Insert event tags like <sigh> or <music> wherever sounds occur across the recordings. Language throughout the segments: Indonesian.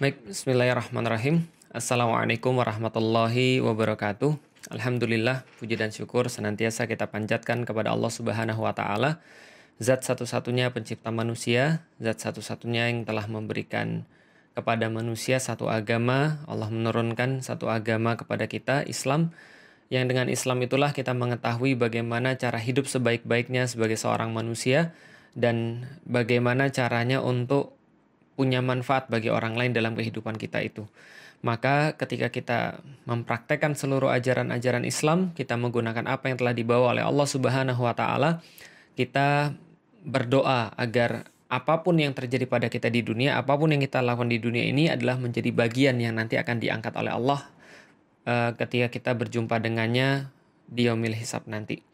Baik, bismillahirrahmanirrahim. Assalamualaikum warahmatullahi wabarakatuh. Alhamdulillah, puji dan syukur senantiasa kita panjatkan kepada Allah Subhanahu wa taala, zat satu-satunya pencipta manusia, zat satu-satunya yang telah memberikan kepada manusia satu agama, Allah menurunkan satu agama kepada kita, Islam, yang dengan Islam itulah kita mengetahui bagaimana cara hidup sebaik-baiknya sebagai seorang manusia dan bagaimana caranya untuk punya manfaat bagi orang lain dalam kehidupan kita itu. Maka ketika kita mempraktekkan seluruh ajaran-ajaran Islam, kita menggunakan apa yang telah dibawa oleh Allah Subhanahu wa taala, kita berdoa agar apa pun yang terjadi pada kita di dunia, apa pun yang kita lakukan di dunia ini adalah menjadi bagian yang nanti akan diangkat oleh Allah uh, ketika kita berjumpa dengannya di yaumil hisab nanti.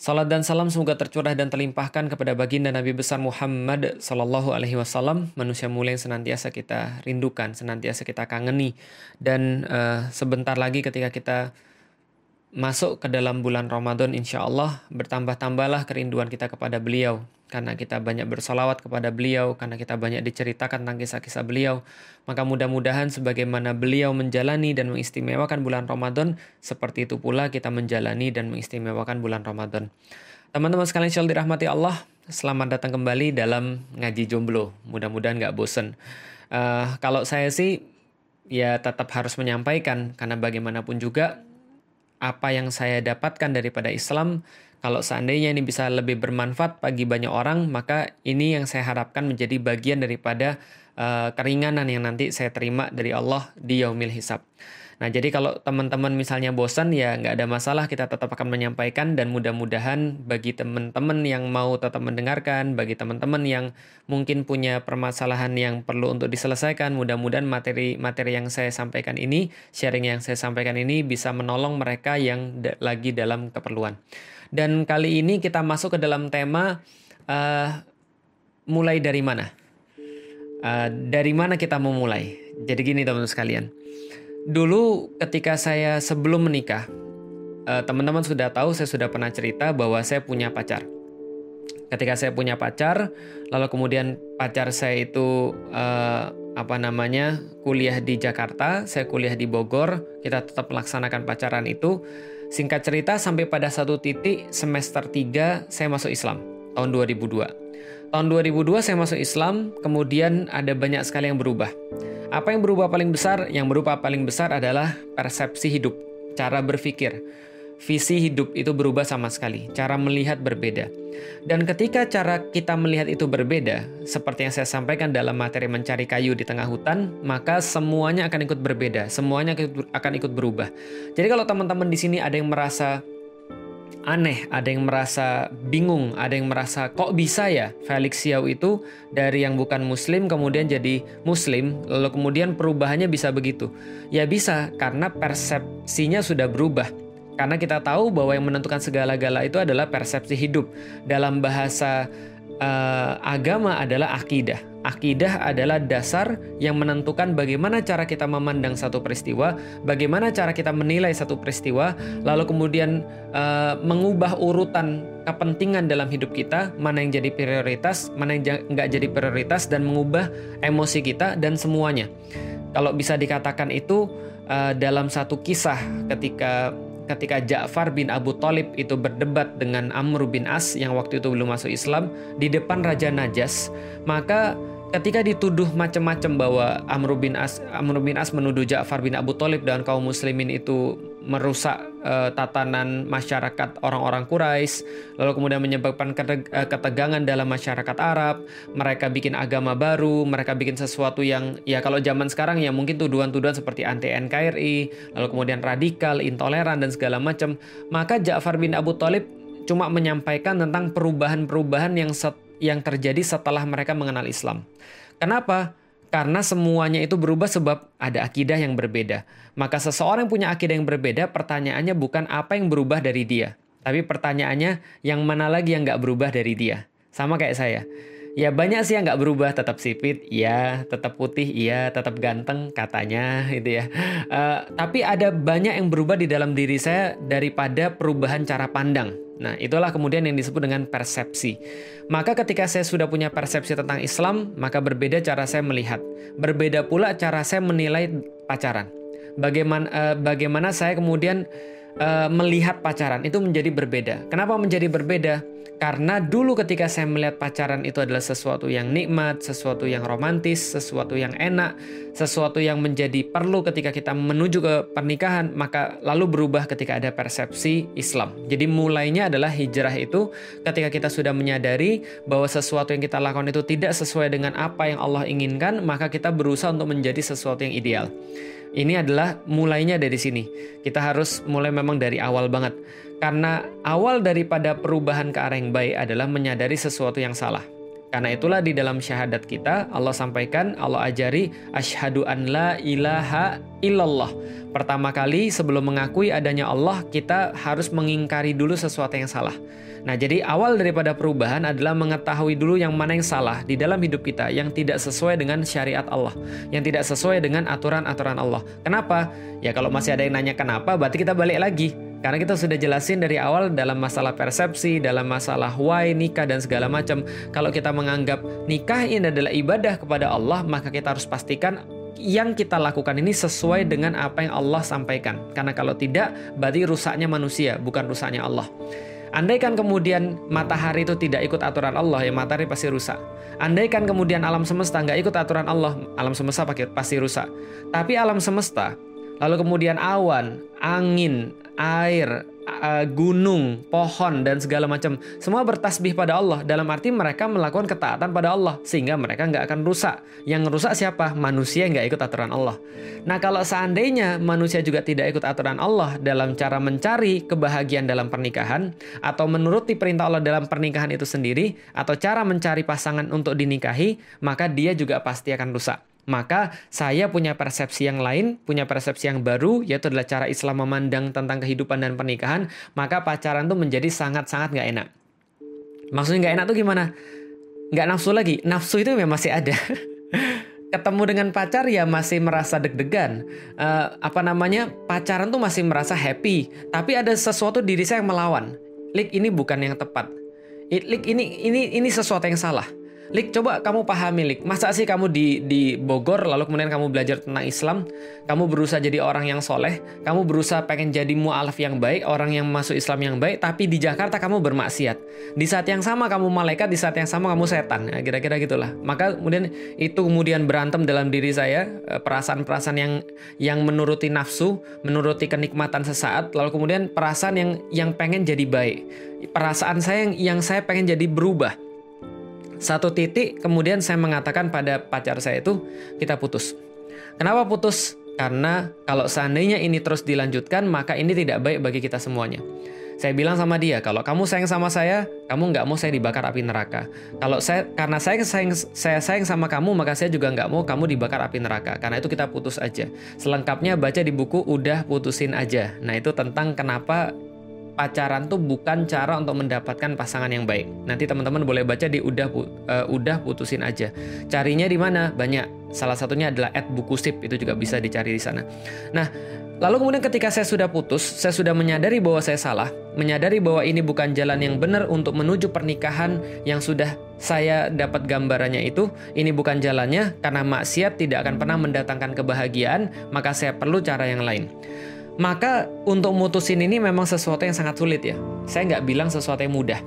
Salat dan salam semoga tercurah dan terlimpahkan kepada baginda Nabi besar Muhammad Sallallahu Alaihi Wasallam, manusia mulia yang senantiasa kita rindukan, senantiasa kita kangeni, dan uh, sebentar lagi ketika kita masuk ke dalam bulan Ramadan insya Allah bertambah-tambahlah kerinduan kita kepada beliau. Karena kita banyak bersolawat kepada beliau karena kita banyak diceritakan tentang kisah-kisah beliau maka mudah-mudahan sebagaimana beliau menjalani dan mengistimewakan bulan Ramadan seperti itu pula kita menjalani dan mengistimewakan bulan Ramadan. Teman-teman sekalian insya dirahmati Allah selamat datang kembali dalam ngaji jomblo. Mudah-mudahan nggak bosen. Uh, kalau saya sih ya tetap harus menyampaikan karena bagaimanapun juga apa yang saya dapatkan daripada Islam, kalau seandainya ini bisa lebih bermanfaat bagi banyak orang, maka ini yang saya harapkan menjadi bagian daripada uh, keringanan yang nanti saya terima dari Allah di yaumil hisab. Nah, jadi kalau teman-teman misalnya bosan ya nggak ada masalah, kita tetap akan menyampaikan dan mudah-mudahan bagi teman-teman yang mau tetap mendengarkan, bagi teman-teman yang mungkin punya permasalahan yang perlu untuk diselesaikan, mudah-mudahan materi-materi yang saya sampaikan ini, sharing yang saya sampaikan ini bisa menolong mereka yang lagi dalam keperluan. Dan kali ini kita masuk ke dalam tema uh, mulai dari mana? Uh, dari mana kita mau mulai? Jadi gini teman-teman sekalian Dulu ketika saya sebelum menikah, uh, teman-teman sudah tahu saya sudah pernah cerita bahwa saya punya pacar. Ketika saya punya pacar, lalu kemudian pacar saya itu uh, apa namanya kuliah di Jakarta, saya kuliah di Bogor, kita tetap melaksanakan pacaran itu. Singkat cerita sampai pada satu titik semester 3 saya masuk Islam tahun 2002. Tahun 2002 saya masuk Islam, kemudian ada banyak sekali yang berubah. Apa yang berubah paling besar? Yang berubah paling besar adalah persepsi hidup, cara berpikir. Visi hidup itu berubah sama sekali, cara melihat berbeda. Dan ketika cara kita melihat itu berbeda, seperti yang saya sampaikan dalam materi mencari kayu di tengah hutan, maka semuanya akan ikut berbeda, semuanya akan ikut berubah. Jadi kalau teman-teman di sini ada yang merasa aneh, ada yang merasa bingung, ada yang merasa kok bisa ya Felix Xiao itu dari yang bukan muslim kemudian jadi muslim, lalu kemudian perubahannya bisa begitu. Ya bisa karena persepsinya sudah berubah. Karena kita tahu bahwa yang menentukan segala-gala itu adalah persepsi hidup. Dalam bahasa uh, agama adalah akidah. Akidah adalah dasar yang menentukan bagaimana cara kita memandang satu peristiwa, bagaimana cara kita menilai satu peristiwa, lalu kemudian uh, mengubah urutan kepentingan dalam hidup kita, mana yang jadi prioritas, mana yang nggak jadi prioritas, dan mengubah emosi kita dan semuanya. Kalau bisa dikatakan itu uh, dalam satu kisah ketika ketika Ja'far bin Abu Talib itu berdebat dengan Amr bin As yang waktu itu belum masuk Islam di depan Raja Najas, maka ketika dituduh macam-macam bahwa Amr bin As Amr bin As menuduh Ja'far bin Abu Talib dan kaum muslimin itu merusak uh, tatanan masyarakat orang-orang Quraisy, lalu kemudian menyebabkan eh, ketegangan dalam masyarakat Arab, mereka bikin agama baru, mereka bikin sesuatu yang ya kalau zaman sekarang ya mungkin tuduhan-tuduhan seperti anti NKRI, lalu kemudian radikal, intoleran dan segala macam, maka Ja'far bin Abu Talib cuma menyampaikan tentang perubahan-perubahan yang yang terjadi setelah mereka mengenal Islam. Kenapa? Karena semuanya itu berubah sebab ada akidah yang berbeda. Maka seseorang yang punya akidah yang berbeda, pertanyaannya bukan apa yang berubah dari dia. Tapi pertanyaannya yang mana lagi yang nggak berubah dari dia. Sama kayak saya. Ya banyak sih yang nggak berubah, tetap sipit, iya, tetap putih, iya, tetap ganteng katanya, gitu ya. Uh, tapi ada banyak yang berubah di dalam diri saya daripada perubahan cara pandang. Nah, itulah kemudian yang disebut dengan persepsi. Maka ketika saya sudah punya persepsi tentang Islam, maka berbeda cara saya melihat. Berbeda pula cara saya menilai pacaran. Bagaimana uh, bagaimana saya kemudian uh, melihat pacaran itu menjadi berbeda. Kenapa menjadi berbeda? Karena dulu ketika saya melihat pacaran itu adalah sesuatu yang nikmat, sesuatu yang romantis, sesuatu yang enak, sesuatu yang menjadi perlu ketika kita menuju ke pernikahan, maka lalu berubah ketika ada persepsi Islam. Jadi mulainya adalah hijrah itu ketika kita sudah menyadari bahwa sesuatu yang kita lakukan itu tidak sesuai dengan apa yang Allah inginkan, maka kita berusaha untuk menjadi sesuatu yang ideal. Ini adalah mulainya dari sini. Kita harus mulai memang dari awal banget. Karena awal daripada perubahan ke arah yang baik adalah menyadari sesuatu yang salah. Karena itulah di dalam syahadat kita Allah sampaikan, Allah ajari asyhadu an la ilaha illallah. Pertama kali sebelum mengakui adanya Allah, kita harus mengingkari dulu sesuatu yang salah. Nah, jadi awal daripada perubahan adalah mengetahui dulu yang mana yang salah di dalam hidup kita yang tidak sesuai dengan syariat Allah, yang tidak sesuai dengan aturan-aturan Allah. Kenapa? Ya kalau masih ada yang nanya kenapa, berarti kita balik lagi karena kita sudah jelasin dari awal dalam masalah persepsi, dalam masalah why, nikah, dan segala macam. Kalau kita menganggap nikah ini adalah ibadah kepada Allah, maka kita harus pastikan yang kita lakukan ini sesuai dengan apa yang Allah sampaikan. Karena kalau tidak, berarti rusaknya manusia, bukan rusaknya Allah. Andaikan kemudian matahari itu tidak ikut aturan Allah, ya matahari pasti rusak. Andaikan kemudian alam semesta nggak ikut aturan Allah, alam semesta pasti rusak. Tapi alam semesta, lalu kemudian awan, angin, air, uh, gunung, pohon dan segala macam semua bertasbih pada Allah dalam arti mereka melakukan ketaatan pada Allah sehingga mereka nggak akan rusak. Yang rusak siapa? Manusia yang nggak ikut aturan Allah. Nah kalau seandainya manusia juga tidak ikut aturan Allah dalam cara mencari kebahagiaan dalam pernikahan atau menuruti perintah Allah dalam pernikahan itu sendiri atau cara mencari pasangan untuk dinikahi maka dia juga pasti akan rusak. Maka saya punya persepsi yang lain, punya persepsi yang baru, yaitu adalah cara Islam memandang tentang kehidupan dan pernikahan, maka pacaran tuh menjadi sangat-sangat nggak enak. Maksudnya nggak enak tuh gimana? Nggak nafsu lagi, nafsu itu memang masih ada. <laughs> Ketemu dengan pacar ya masih merasa deg-degan. Uh, apa namanya? Pacaran tuh masih merasa happy, tapi ada sesuatu diri saya yang melawan. Lik ini bukan yang tepat. Lik ini ini ini sesuatu yang salah Lik, coba kamu pahami, Lik. Masa sih kamu di, di Bogor, lalu kemudian kamu belajar tentang Islam, kamu berusaha jadi orang yang soleh, kamu berusaha pengen jadi mu'alaf yang baik, orang yang masuk Islam yang baik, tapi di Jakarta kamu bermaksiat. Di saat yang sama kamu malaikat, di saat yang sama kamu setan. Nah, kira-kira gitulah. Maka kemudian itu kemudian berantem dalam diri saya, eh, perasaan-perasaan yang yang menuruti nafsu, menuruti kenikmatan sesaat, lalu kemudian perasaan yang yang pengen jadi baik. Perasaan saya yang, yang saya pengen jadi berubah satu titik kemudian saya mengatakan pada pacar saya itu kita putus. Kenapa putus? Karena kalau seandainya ini terus dilanjutkan maka ini tidak baik bagi kita semuanya. Saya bilang sama dia, kalau kamu sayang sama saya, kamu nggak mau saya dibakar api neraka. Kalau saya, karena saya sayang, saya sayang sama kamu, maka saya juga nggak mau kamu dibakar api neraka. Karena itu kita putus aja. Selengkapnya baca di buku udah putusin aja. Nah itu tentang kenapa pacaran tuh bukan cara untuk mendapatkan pasangan yang baik. Nanti teman-teman boleh baca di udah uh, udah putusin aja. Carinya di mana? Banyak. Salah satunya adalah at buku sip itu juga bisa dicari di sana. Nah, lalu kemudian ketika saya sudah putus, saya sudah menyadari bahwa saya salah, menyadari bahwa ini bukan jalan yang benar untuk menuju pernikahan yang sudah saya dapat gambarannya itu, ini bukan jalannya karena maksiat tidak akan pernah mendatangkan kebahagiaan, maka saya perlu cara yang lain. Maka untuk mutusin ini memang sesuatu yang sangat sulit ya. Saya nggak bilang sesuatu yang mudah.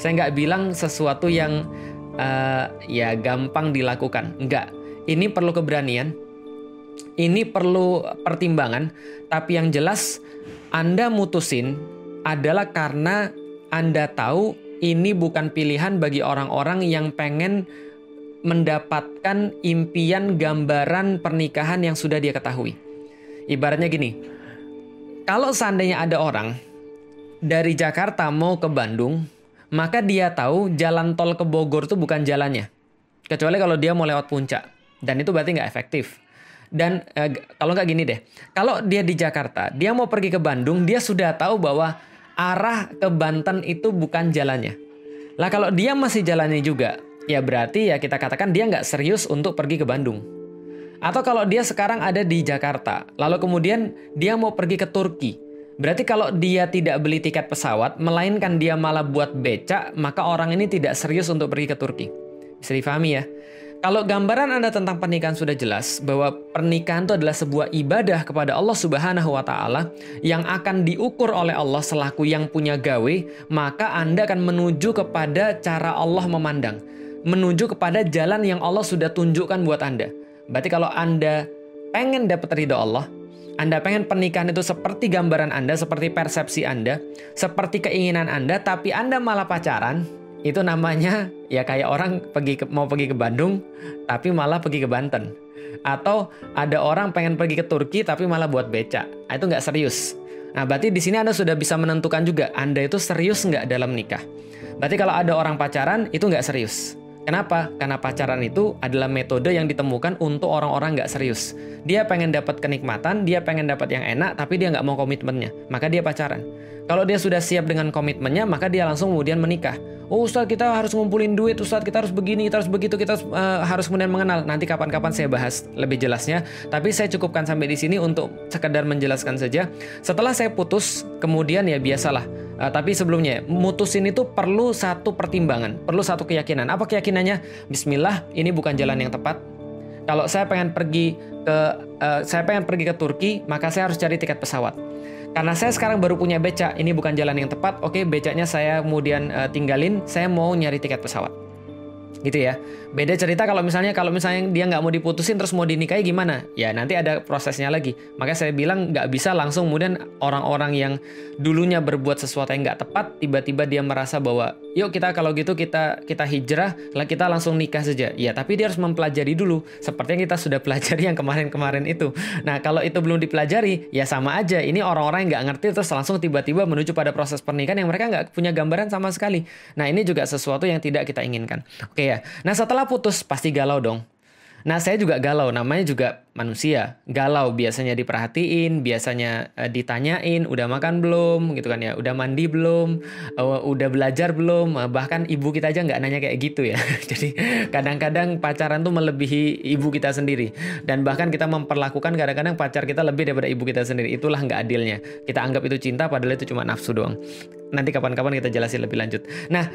Saya nggak bilang sesuatu yang uh, ya gampang dilakukan. Nggak. Ini perlu keberanian. Ini perlu pertimbangan. Tapi yang jelas Anda mutusin adalah karena Anda tahu ini bukan pilihan bagi orang-orang yang pengen mendapatkan impian gambaran pernikahan yang sudah dia ketahui. Ibaratnya gini, kalau seandainya ada orang dari Jakarta mau ke Bandung, maka dia tahu jalan tol ke Bogor itu bukan jalannya. Kecuali kalau dia mau lewat puncak. Dan itu berarti nggak efektif. Dan eh, kalau nggak gini deh, kalau dia di Jakarta, dia mau pergi ke Bandung, dia sudah tahu bahwa arah ke Banten itu bukan jalannya. Lah kalau dia masih jalannya juga, ya berarti ya kita katakan dia nggak serius untuk pergi ke Bandung. Atau kalau dia sekarang ada di Jakarta, lalu kemudian dia mau pergi ke Turki. Berarti kalau dia tidak beli tiket pesawat, melainkan dia malah buat becak, maka orang ini tidak serius untuk pergi ke Turki. Bisa difahami ya? Kalau gambaran Anda tentang pernikahan sudah jelas bahwa pernikahan itu adalah sebuah ibadah kepada Allah Subhanahu wa taala yang akan diukur oleh Allah selaku yang punya gawe, maka Anda akan menuju kepada cara Allah memandang, menuju kepada jalan yang Allah sudah tunjukkan buat Anda. Berarti kalau Anda pengen dapat ridho Allah, anda pengen pernikahan itu seperti gambaran Anda, seperti persepsi Anda, seperti keinginan Anda, tapi Anda malah pacaran, itu namanya ya kayak orang pergi ke, mau pergi ke Bandung tapi malah pergi ke Banten. Atau ada orang pengen pergi ke Turki tapi malah buat beca nah, itu nggak serius. Nah berarti di sini anda sudah bisa menentukan juga anda itu serius nggak dalam nikah? Berarti kalau ada orang pacaran itu nggak serius Kenapa? Karena pacaran itu adalah metode yang ditemukan untuk orang-orang nggak serius. Dia pengen dapat kenikmatan, dia pengen dapat yang enak, tapi dia nggak mau komitmennya. Maka dia pacaran. Kalau dia sudah siap dengan komitmennya, maka dia langsung kemudian menikah. Oh Ustadz kita harus ngumpulin duit, Ustadz kita harus begini, kita harus begitu, kita uh, harus kemudian mengenal. Nanti kapan-kapan saya bahas lebih jelasnya. Tapi saya cukupkan sampai di sini untuk sekedar menjelaskan saja. Setelah saya putus, kemudian ya biasalah. Uh, tapi sebelumnya, mutusin itu perlu satu pertimbangan, perlu satu keyakinan. Apa keyakinannya? Bismillah, ini bukan jalan yang tepat. Kalau saya pengen pergi ke, uh, saya pengen pergi ke Turki, maka saya harus cari tiket pesawat karena saya sekarang baru punya beca, ini bukan jalan yang tepat. Oke, becanya saya kemudian uh, tinggalin, saya mau nyari tiket pesawat gitu ya. Beda cerita kalau misalnya kalau misalnya dia nggak mau diputusin terus mau dinikahi gimana? Ya nanti ada prosesnya lagi. Makanya saya bilang nggak bisa langsung kemudian orang-orang yang dulunya berbuat sesuatu yang nggak tepat tiba-tiba dia merasa bahwa yuk kita kalau gitu kita kita hijrah lah kita langsung nikah saja. Ya tapi dia harus mempelajari dulu seperti yang kita sudah <laughs> pelajari yang kemarin-kemarin itu. Nah kalau itu belum dipelajari ya sama aja. Ini orang-orang yang nggak ngerti terus langsung tiba-tiba menuju pada proses pernikahan yang mereka nggak punya gambaran sama sekali. Nah ini juga sesuatu yang tidak kita inginkan. Oke ya. Nah setelah putus pasti galau dong. Nah saya juga galau, namanya juga manusia. Galau biasanya diperhatiin, biasanya uh, ditanyain, udah makan belum, gitu kan ya, udah mandi belum, uh, udah belajar belum, uh, bahkan ibu kita aja nggak nanya kayak gitu ya. <laughs> Jadi kadang-kadang pacaran tuh melebihi ibu kita sendiri. Dan bahkan kita memperlakukan kadang-kadang pacar kita lebih daripada ibu kita sendiri. Itulah nggak adilnya. Kita anggap itu cinta padahal itu cuma nafsu doang. Nanti kapan-kapan kita jelasin lebih lanjut. Nah,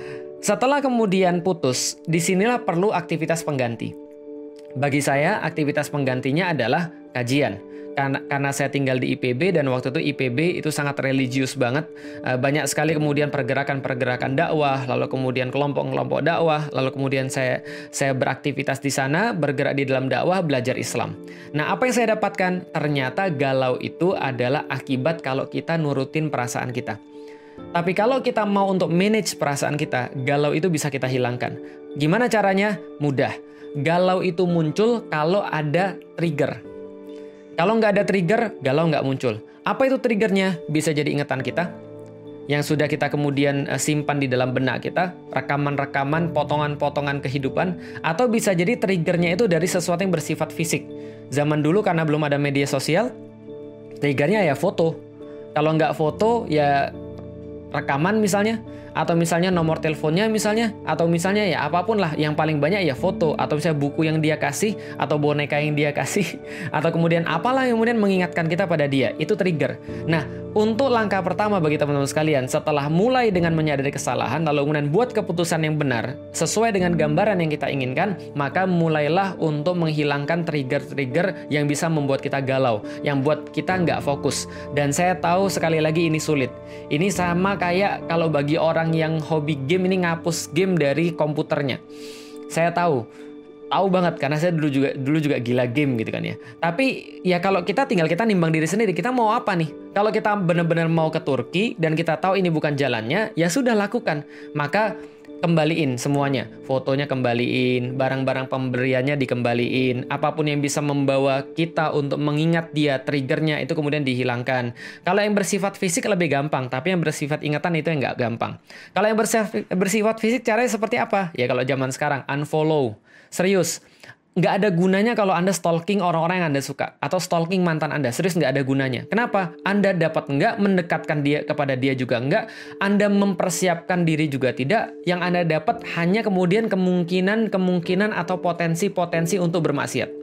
setelah kemudian putus, di sinilah perlu aktivitas pengganti. Bagi saya, aktivitas penggantinya adalah kajian. Karena, karena saya tinggal di IPB dan waktu itu IPB itu sangat religius banget. Eh, banyak sekali kemudian pergerakan-pergerakan dakwah, lalu kemudian kelompok-kelompok dakwah, lalu kemudian saya saya beraktivitas di sana, bergerak di dalam dakwah, belajar Islam. Nah, apa yang saya dapatkan? Ternyata galau itu adalah akibat kalau kita nurutin perasaan kita. Tapi kalau kita mau untuk manage perasaan kita, galau itu bisa kita hilangkan. Gimana caranya? Mudah. Galau itu muncul kalau ada trigger. Kalau nggak ada trigger, galau nggak muncul. Apa itu triggernya? Bisa jadi ingatan kita, yang sudah kita kemudian eh, simpan di dalam benak kita, rekaman-rekaman, potongan-potongan kehidupan, atau bisa jadi triggernya itu dari sesuatu yang bersifat fisik. Zaman dulu karena belum ada media sosial, triggernya ya foto. Kalau nggak foto, ya rekaman misalnya atau misalnya nomor teleponnya misalnya atau misalnya ya apa pun lah yang paling banyak ya foto atau misalnya buku yang dia kasih atau boneka yang dia kasih <laughs> atau kemudian apalah yang kemudian mengingatkan kita pada dia itu trigger. Nah, untuk langkah pertama bagi teman-teman sekalian, setelah mulai dengan menyadari kesalahan, lalu kemudian buat keputusan yang benar sesuai dengan gambaran yang kita inginkan, maka mulailah untuk menghilangkan trigger-trigger yang bisa membuat kita galau, yang buat kita nggak fokus. Dan saya tahu sekali lagi ini sulit. Ini sama kayak kalau bagi orang yang hobi game ini ngapus game dari komputernya. Saya tahu tahu banget karena saya dulu juga dulu juga gila game gitu kan ya. Tapi ya kalau kita tinggal kita nimbang diri sendiri, kita mau apa nih? Kalau kita benar-benar mau ke Turki dan kita tahu ini bukan jalannya, ya sudah lakukan. Maka kembaliin semuanya. Fotonya kembaliin, barang-barang pemberiannya dikembaliin, apa pun yang bisa membawa kita untuk mengingat dia triggernya itu kemudian dihilangkan. Kalau yang bersifat fisik lebih gampang, tapi yang bersifat ingatan itu yang nggak gampang. Kalau yang bersifat, bersifat fisik caranya seperti apa? Ya kalau zaman sekarang unfollow Serius, nggak ada gunanya kalau Anda stalking orang-orang yang Anda suka atau stalking mantan Anda. Serius nggak ada gunanya. Kenapa? Anda dapat nggak mendekatkan dia kepada dia juga nggak. Anda mempersiapkan diri juga tidak. Yang Anda dapat hanya kemudian kemungkinan-kemungkinan atau potensi-potensi untuk bermaksiat.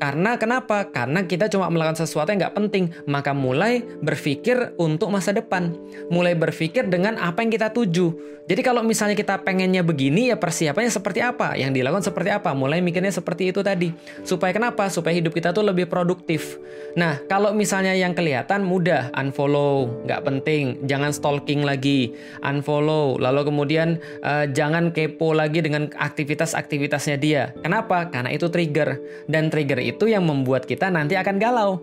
Karena kenapa? Karena kita cuma melakukan sesuatu yang nggak penting. Maka mulai berpikir untuk masa depan. Mulai berpikir dengan apa yang kita tuju. Jadi kalau misalnya kita pengennya begini, ya persiapannya seperti apa? Yang dilakukan seperti apa? Mulai mikirnya seperti itu tadi. Supaya kenapa? Supaya hidup kita tuh lebih produktif. Nah, kalau misalnya yang kelihatan mudah, unfollow, nggak penting. Jangan stalking lagi, unfollow. Lalu kemudian uh, jangan kepo lagi dengan aktivitas-aktivitasnya dia. Kenapa? Karena itu trigger. Dan trigger itu yang membuat kita nanti akan galau.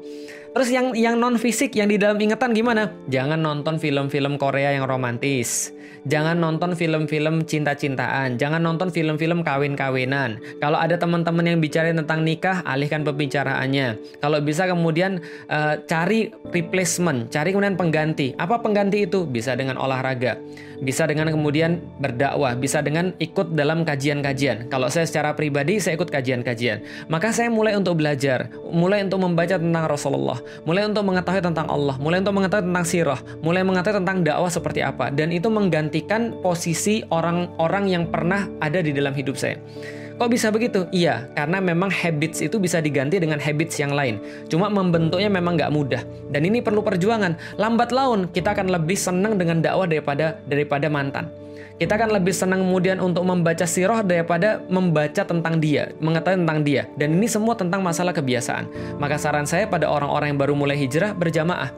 Terus yang yang non fisik yang di dalam ingatan gimana? Jangan nonton film-film Korea yang romantis. Jangan nonton film-film cinta-cintaan, jangan nonton film-film kawin-kawinan. Kalau ada teman-teman yang bicara tentang nikah, alihkan pembicaraannya. Kalau bisa kemudian uh, cari replacement, cari kemudian pengganti. Apa pengganti itu? Bisa dengan olahraga, bisa dengan kemudian berdakwah, bisa dengan ikut dalam kajian-kajian. Kalau saya secara pribadi saya ikut kajian-kajian. Maka saya mulai untuk belajar, mulai untuk membaca tentang Rasulullah, mulai untuk mengetahui tentang Allah, mulai untuk mengetahui tentang sirah, mulai mengetahui tentang dakwah seperti apa dan itu mengganti menggantikan posisi orang-orang yang pernah ada di dalam hidup saya. Kok bisa begitu? Iya, karena memang habits itu bisa diganti dengan habits yang lain. Cuma membentuknya memang nggak mudah. Dan ini perlu perjuangan. Lambat laun kita akan lebih senang dengan dakwah daripada daripada mantan. Kita akan lebih senang kemudian untuk membaca sirah daripada membaca tentang dia, mengetahui tentang dia. Dan ini semua tentang masalah kebiasaan. Maka saran saya pada orang-orang yang baru mulai hijrah berjamaah.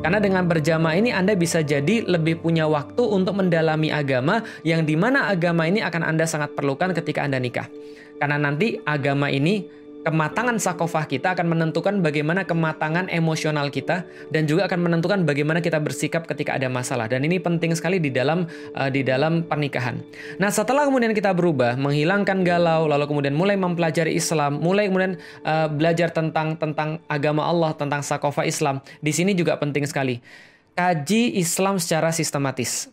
Karena dengan berjamaah ini Anda bisa jadi lebih punya waktu untuk mendalami agama yang di mana agama ini akan Anda sangat perlukan ketika Anda nikah. Karena nanti agama ini kematangan sakofah kita akan menentukan bagaimana kematangan emosional kita dan juga akan menentukan bagaimana kita bersikap ketika ada masalah dan ini penting sekali di dalam uh, di dalam pernikahan. Nah, setelah kemudian kita berubah, menghilangkan galau, lalu kemudian mulai mempelajari Islam, mulai kemudian uh, belajar tentang tentang agama Allah, tentang sakofah Islam. Di sini juga penting sekali. Kaji Islam secara sistematis.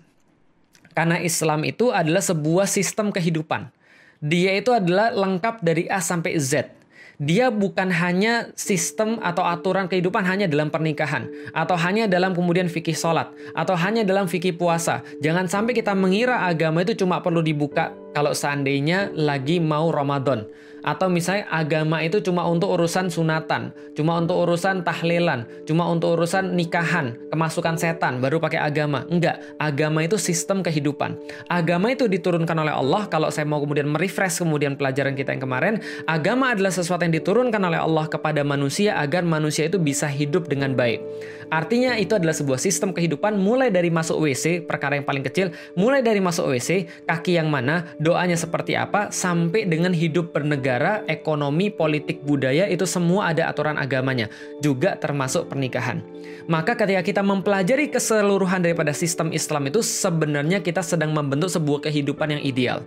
Karena Islam itu adalah sebuah sistem kehidupan. Dia itu adalah lengkap dari A sampai Z dia bukan hanya sistem atau aturan kehidupan hanya dalam pernikahan atau hanya dalam kemudian fikih sholat atau hanya dalam fikih puasa. Jangan sampai kita mengira agama itu cuma perlu dibuka kalau seandainya lagi mau Ramadan atau misalnya agama itu cuma untuk urusan sunatan, cuma untuk urusan tahlilan, cuma untuk urusan nikahan, kemasukan setan, baru pakai agama. Enggak, agama itu sistem kehidupan. Agama itu diturunkan oleh Allah. Kalau saya mau kemudian merefresh kemudian pelajaran kita yang kemarin, agama adalah sesuatu yang diturunkan oleh Allah kepada manusia agar manusia itu bisa hidup dengan baik. Artinya itu adalah sebuah sistem kehidupan mulai dari masuk WC, perkara yang paling kecil, mulai dari masuk WC, kaki yang mana, doanya seperti apa, sampai dengan hidup bernegara, ekonomi, politik, budaya, itu semua ada aturan agamanya, juga termasuk pernikahan. Maka ketika kita mempelajari keseluruhan daripada sistem Islam itu, sebenarnya kita sedang membentuk sebuah kehidupan yang ideal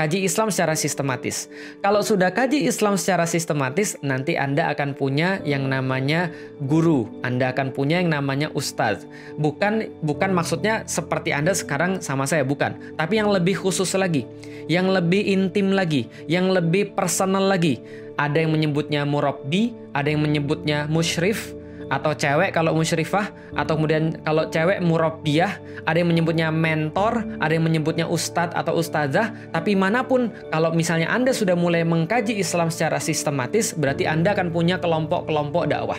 kaji Islam secara sistematis. Kalau sudah kaji Islam secara sistematis, nanti Anda akan punya yang namanya guru, Anda akan punya yang namanya ustadz. Bukan bukan maksudnya seperti Anda sekarang sama saya, bukan. Tapi yang lebih khusus lagi, yang lebih intim lagi, yang lebih personal lagi. Ada yang menyebutnya murabbi, ada yang menyebutnya musyrif, atau cewek kalau musyrifah atau kemudian kalau cewek murabbiyah ada yang menyebutnya mentor ada yang menyebutnya ustadz atau ustazah tapi mana pun kalau misalnya Anda sudah mulai mengkaji Islam secara sistematis berarti Anda akan punya kelompok-kelompok dakwah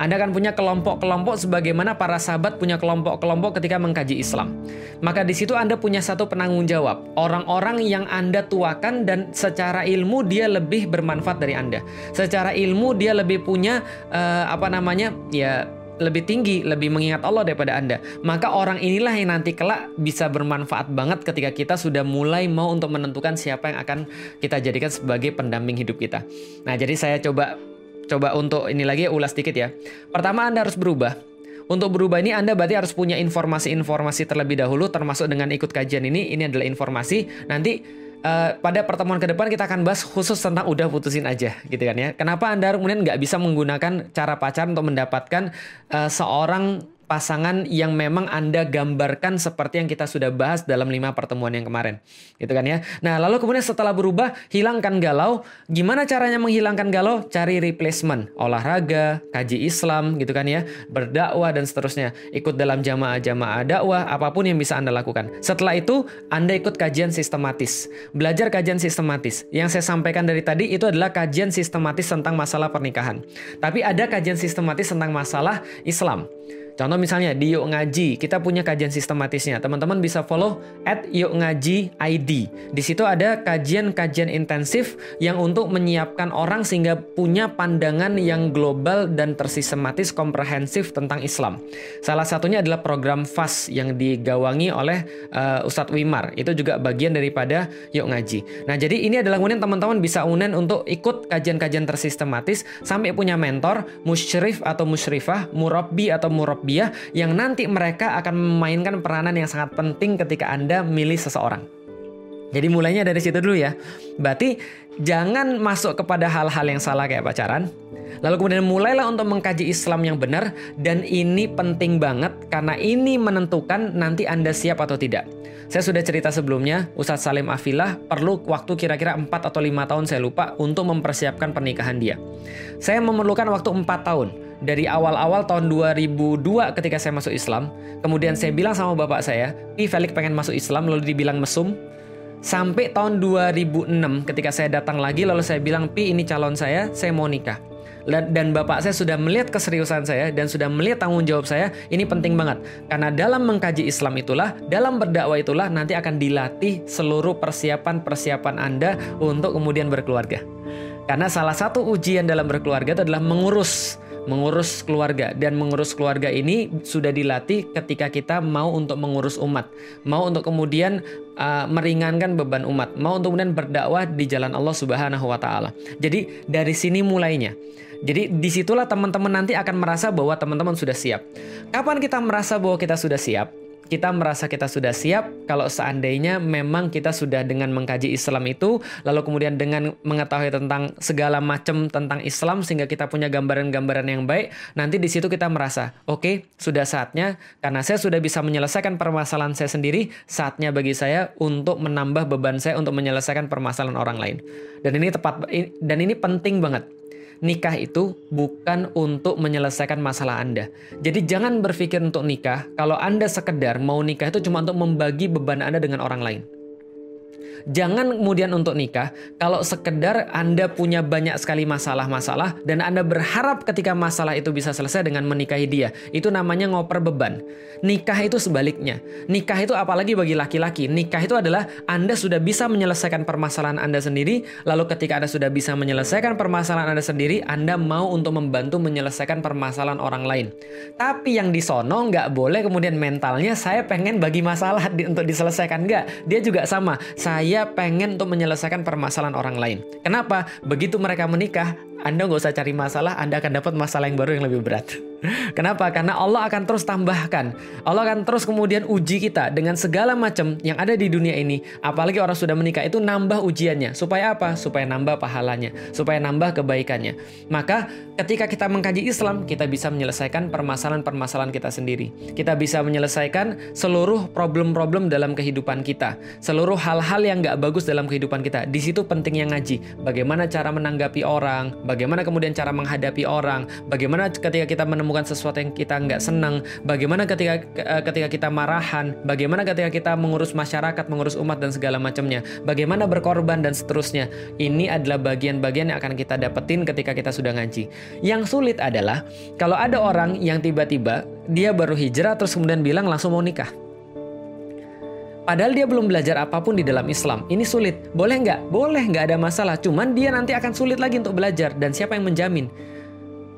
anda akan punya kelompok-kelompok sebagaimana para sahabat punya kelompok-kelompok ketika mengkaji Islam. Maka di situ Anda punya satu penanggung jawab. Orang-orang yang Anda tuakan dan secara ilmu dia lebih bermanfaat dari Anda. Secara ilmu dia lebih punya uh, apa namanya? ya lebih tinggi, lebih mengingat Allah daripada Anda. Maka orang inilah yang nanti kelak bisa bermanfaat banget ketika kita sudah mulai mau untuk menentukan siapa yang akan kita jadikan sebagai pendamping hidup kita. Nah, jadi saya coba coba untuk ini lagi ulas sedikit ya. Pertama Anda harus berubah. Untuk berubah ini Anda berarti harus punya informasi-informasi terlebih dahulu termasuk dengan ikut kajian ini. Ini adalah informasi. Nanti uh, pada pertemuan ke depan kita akan bahas khusus tentang udah putusin aja gitu kan ya. Kenapa Anda kemudian nggak bisa menggunakan cara pacaran untuk mendapatkan uh, seorang pasangan yang memang Anda gambarkan seperti yang kita sudah bahas dalam lima pertemuan yang kemarin. Gitu kan ya. Nah, lalu kemudian setelah berubah, hilangkan galau. Gimana caranya menghilangkan galau? Cari replacement. Olahraga, kaji Islam gitu kan ya. Berdakwah dan seterusnya. Ikut dalam jamaah-jamaah dakwah, apa pun yang bisa Anda lakukan. Setelah itu, Anda ikut kajian sistematis. Belajar kajian sistematis. Yang saya sampaikan dari tadi itu adalah kajian sistematis tentang masalah pernikahan. Tapi ada kajian sistematis tentang masalah Islam. Contoh misalnya di Yuk Ngaji, kita punya kajian sistematisnya. Teman-teman bisa follow at Yuk Ngaji ID. Di situ ada kajian-kajian intensif yang untuk menyiapkan orang sehingga punya pandangan yang global dan tersistematis komprehensif tentang Islam. Salah satunya adalah program FAS yang digawangi oleh uh, Ustadz Wimar. Itu juga bagian daripada Yuk Ngaji. Nah, jadi ini adalah kemudian teman-teman bisa unen untuk ikut kajian-kajian tersistematis sampai punya mentor, musyrif atau musyrifah, murabbi atau murabbi Rabbiyah yang nanti mereka akan memainkan peranan yang sangat penting ketika Anda milih seseorang. Jadi mulainya dari situ dulu ya. Berarti jangan masuk kepada hal-hal yang salah kayak pacaran. Lalu kemudian mulailah untuk mengkaji Islam yang benar dan ini penting banget karena ini menentukan nanti Anda siap atau tidak. Saya sudah cerita sebelumnya, Ustadz Salim Afilah perlu waktu kira-kira 4 atau 5 tahun saya lupa untuk mempersiapkan pernikahan dia. Saya memerlukan waktu 4 tahun dari awal-awal tahun 2002 ketika saya masuk Islam. Kemudian saya bilang sama bapak saya, Pi Felix pengen masuk Islam, lalu dibilang mesum. Sampai tahun 2006 ketika saya datang lagi, lalu saya bilang, Pi ini calon saya, saya mau nikah. Dan bapak saya sudah melihat keseriusan saya dan sudah melihat tanggung jawab saya, ini penting banget. Karena dalam mengkaji Islam itulah, dalam berdakwah itulah nanti akan dilatih seluruh persiapan-persiapan Anda untuk kemudian berkeluarga. Karena salah satu ujian dalam berkeluarga itu adalah mengurus mengurus keluarga dan mengurus keluarga ini sudah dilatih ketika kita mau untuk mengurus umat, mau untuk kemudian uh, meringankan beban umat, mau untuk kemudian berdakwah di jalan Allah Subhanahu wa taala. Jadi dari sini mulainya. Jadi di situlah teman-teman nanti akan merasa bahwa teman-teman sudah siap. Kapan kita merasa bahwa kita sudah siap? Kita merasa kita sudah siap kalau seandainya memang kita sudah dengan mengkaji Islam itu lalu kemudian dengan mengetahui tentang segala macam tentang Islam sehingga kita punya gambaran-gambaran yang baik nanti di situ kita merasa oke okay, sudah saatnya karena saya sudah bisa menyelesaikan permasalahan saya sendiri saatnya bagi saya untuk menambah beban saya untuk menyelesaikan permasalahan orang lain. Dan ini tepat dan ini penting banget nikah itu bukan untuk menyelesaikan masalah Anda. Jadi jangan berpikir untuk nikah kalau Anda sekedar mau nikah itu cuma untuk membagi beban Anda dengan orang lain. Jangan kemudian untuk nikah kalau sekedar Anda punya banyak sekali masalah-masalah dan Anda berharap ketika masalah itu bisa selesai dengan menikahi dia. Itu namanya ngoper beban. Nikah itu sebaliknya. Nikah itu apalagi bagi laki-laki. Nikah itu adalah Anda sudah bisa menyelesaikan permasalahan Anda sendiri, lalu ketika Anda sudah bisa menyelesaikan permasalahan Anda sendiri, Anda mau untuk membantu menyelesaikan permasalahan orang lain. Tapi yang disono nggak boleh kemudian mentalnya saya pengen bagi masalah di, untuk diselesaikan. Nggak. Dia juga sama. Saya dia pengen untuk menyelesaikan permasalahan orang lain. Kenapa? Begitu mereka menikah, anda nggak usah cari masalah, Anda akan dapat masalah yang baru yang lebih berat. <laughs> Kenapa? Karena Allah akan terus tambahkan. Allah akan terus kemudian uji kita dengan segala macam yang ada di dunia ini. Apalagi orang sudah menikah itu nambah ujiannya. Supaya apa? Supaya nambah pahalanya. Supaya nambah kebaikannya. Maka ketika kita mengkaji Islam, kita bisa menyelesaikan permasalahan-permasalahan kita sendiri. Kita bisa menyelesaikan seluruh problem-problem dalam kehidupan kita. Seluruh hal-hal yang nggak bagus dalam kehidupan kita. Di situ pentingnya ngaji. Bagaimana cara menanggapi orang, bagaimana kemudian cara menghadapi orang, bagaimana ketika kita menemukan sesuatu yang kita nggak senang, bagaimana ketika eh, ketika kita marahan, bagaimana ketika kita mengurus masyarakat, mengurus umat dan segala macamnya, bagaimana berkorban dan seterusnya. Ini adalah bagian-bagian yang akan kita dapetin ketika kita sudah ngaji. Yang sulit adalah kalau ada orang yang tiba-tiba dia baru hijrah terus kemudian bilang langsung mau nikah. Padahal dia belum belajar apa pun di dalam Islam. Ini sulit. Boleh nggak? Boleh, nggak ada masalah. Cuman dia nanti akan sulit lagi untuk belajar. Dan siapa yang menjamin?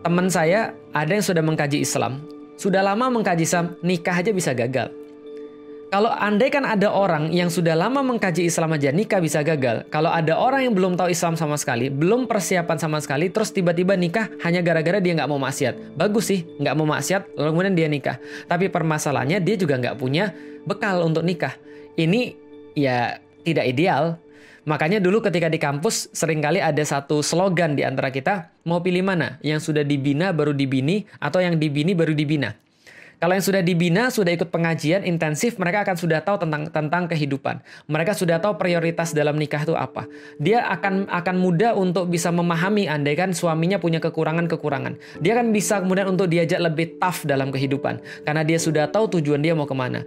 Teman saya ada yang sudah mengkaji Islam. Sudah lama mengkaji Islam, nikah aja bisa gagal. Kalau andai kan ada orang yang sudah lama mengkaji Islam aja nikah bisa gagal. Kalau ada orang yang belum tahu Islam sama sekali, belum persiapan sama sekali, terus tiba-tiba nikah hanya gara-gara dia nggak mau maksiat. Bagus sih, nggak mau maksiat, lalu kemudian dia nikah. Tapi permasalahannya dia juga nggak punya bekal untuk nikah. Ini ya tidak ideal. Makanya dulu ketika di kampus sering kali ada satu slogan di antara kita, mau pilih mana? Yang sudah dibina baru dibini atau yang dibini baru dibina. Kalau yang sudah dibina, sudah ikut pengajian intensif, mereka akan sudah tahu tentang tentang kehidupan. Mereka sudah tahu prioritas dalam nikah itu apa. Dia akan akan mudah untuk bisa memahami andai kan suaminya punya kekurangan-kekurangan. Dia akan bisa kemudian untuk diajak lebih tough dalam kehidupan karena dia sudah tahu tujuan dia mau ke mana.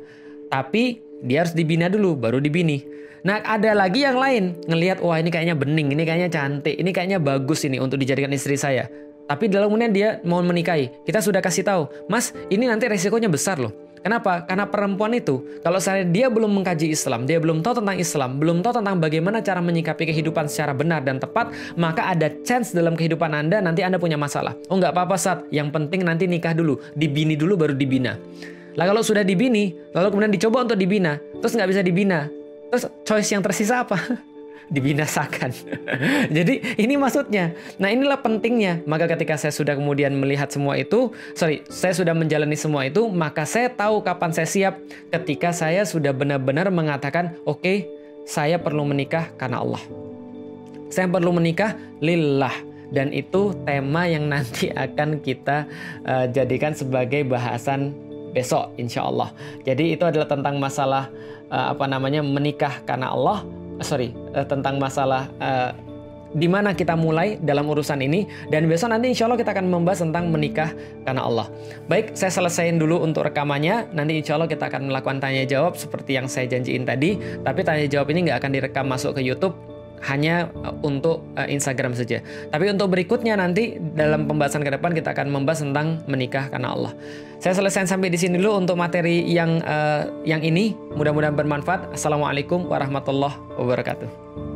Tapi dia harus dibina dulu, baru dibini. Nah, ada lagi yang lain ngelihat wah ini kayaknya bening, ini kayaknya cantik, ini kayaknya bagus ini untuk dijadikan istri saya. Tapi dalam kemudian dia mau menikahi, kita sudah kasih tahu, Mas, ini nanti resikonya besar loh. Kenapa? Karena perempuan itu, kalau saya dia belum mengkaji Islam, dia belum tahu tentang Islam, belum tahu tentang bagaimana cara menyikapi kehidupan secara benar dan tepat, maka ada chance dalam kehidupan Anda nanti Anda punya masalah. Oh nggak apa-apa saat, yang penting nanti nikah dulu, dibini dulu baru dibina. Lah kalau sudah dibini, lalu kemudian dicoba untuk dibina, terus nggak bisa dibina, Terus choice yang tersisa apa? <laughs> Dibinasakan. <laughs> Jadi ini maksudnya. Nah inilah pentingnya. Maka ketika saya sudah kemudian melihat semua itu, sorry, saya sudah menjalani semua itu, maka saya tahu kapan saya siap ketika saya sudah benar-benar mengatakan, oke, okay, saya perlu menikah karena Allah. Saya perlu menikah lillah dan itu tema yang <laughs> nanti akan kita uh, jadikan sebagai bahasan besok insya Allah. Jadi itu adalah tentang masalah uh, apa namanya menikah karena Allah, sorry uh, tentang masalah uh, di mana kita mulai dalam urusan ini dan besok nanti insya Allah kita akan membahas tentang menikah karena Allah. Baik, saya selesaiin dulu untuk rekamannya. Nanti insya Allah kita akan melakukan tanya jawab seperti yang saya janjiin tadi. Tapi tanya jawab ini nggak akan direkam masuk ke YouTube hanya uh, untuk uh, Instagram saja. Tapi untuk berikutnya nanti dalam pembahasan ke depan kita akan membahas tentang menikah karena Allah. Saya selesai sampai di sini dulu untuk materi yang uh, yang ini. Mudah-mudahan bermanfaat. Assalamualaikum warahmatullahi wabarakatuh.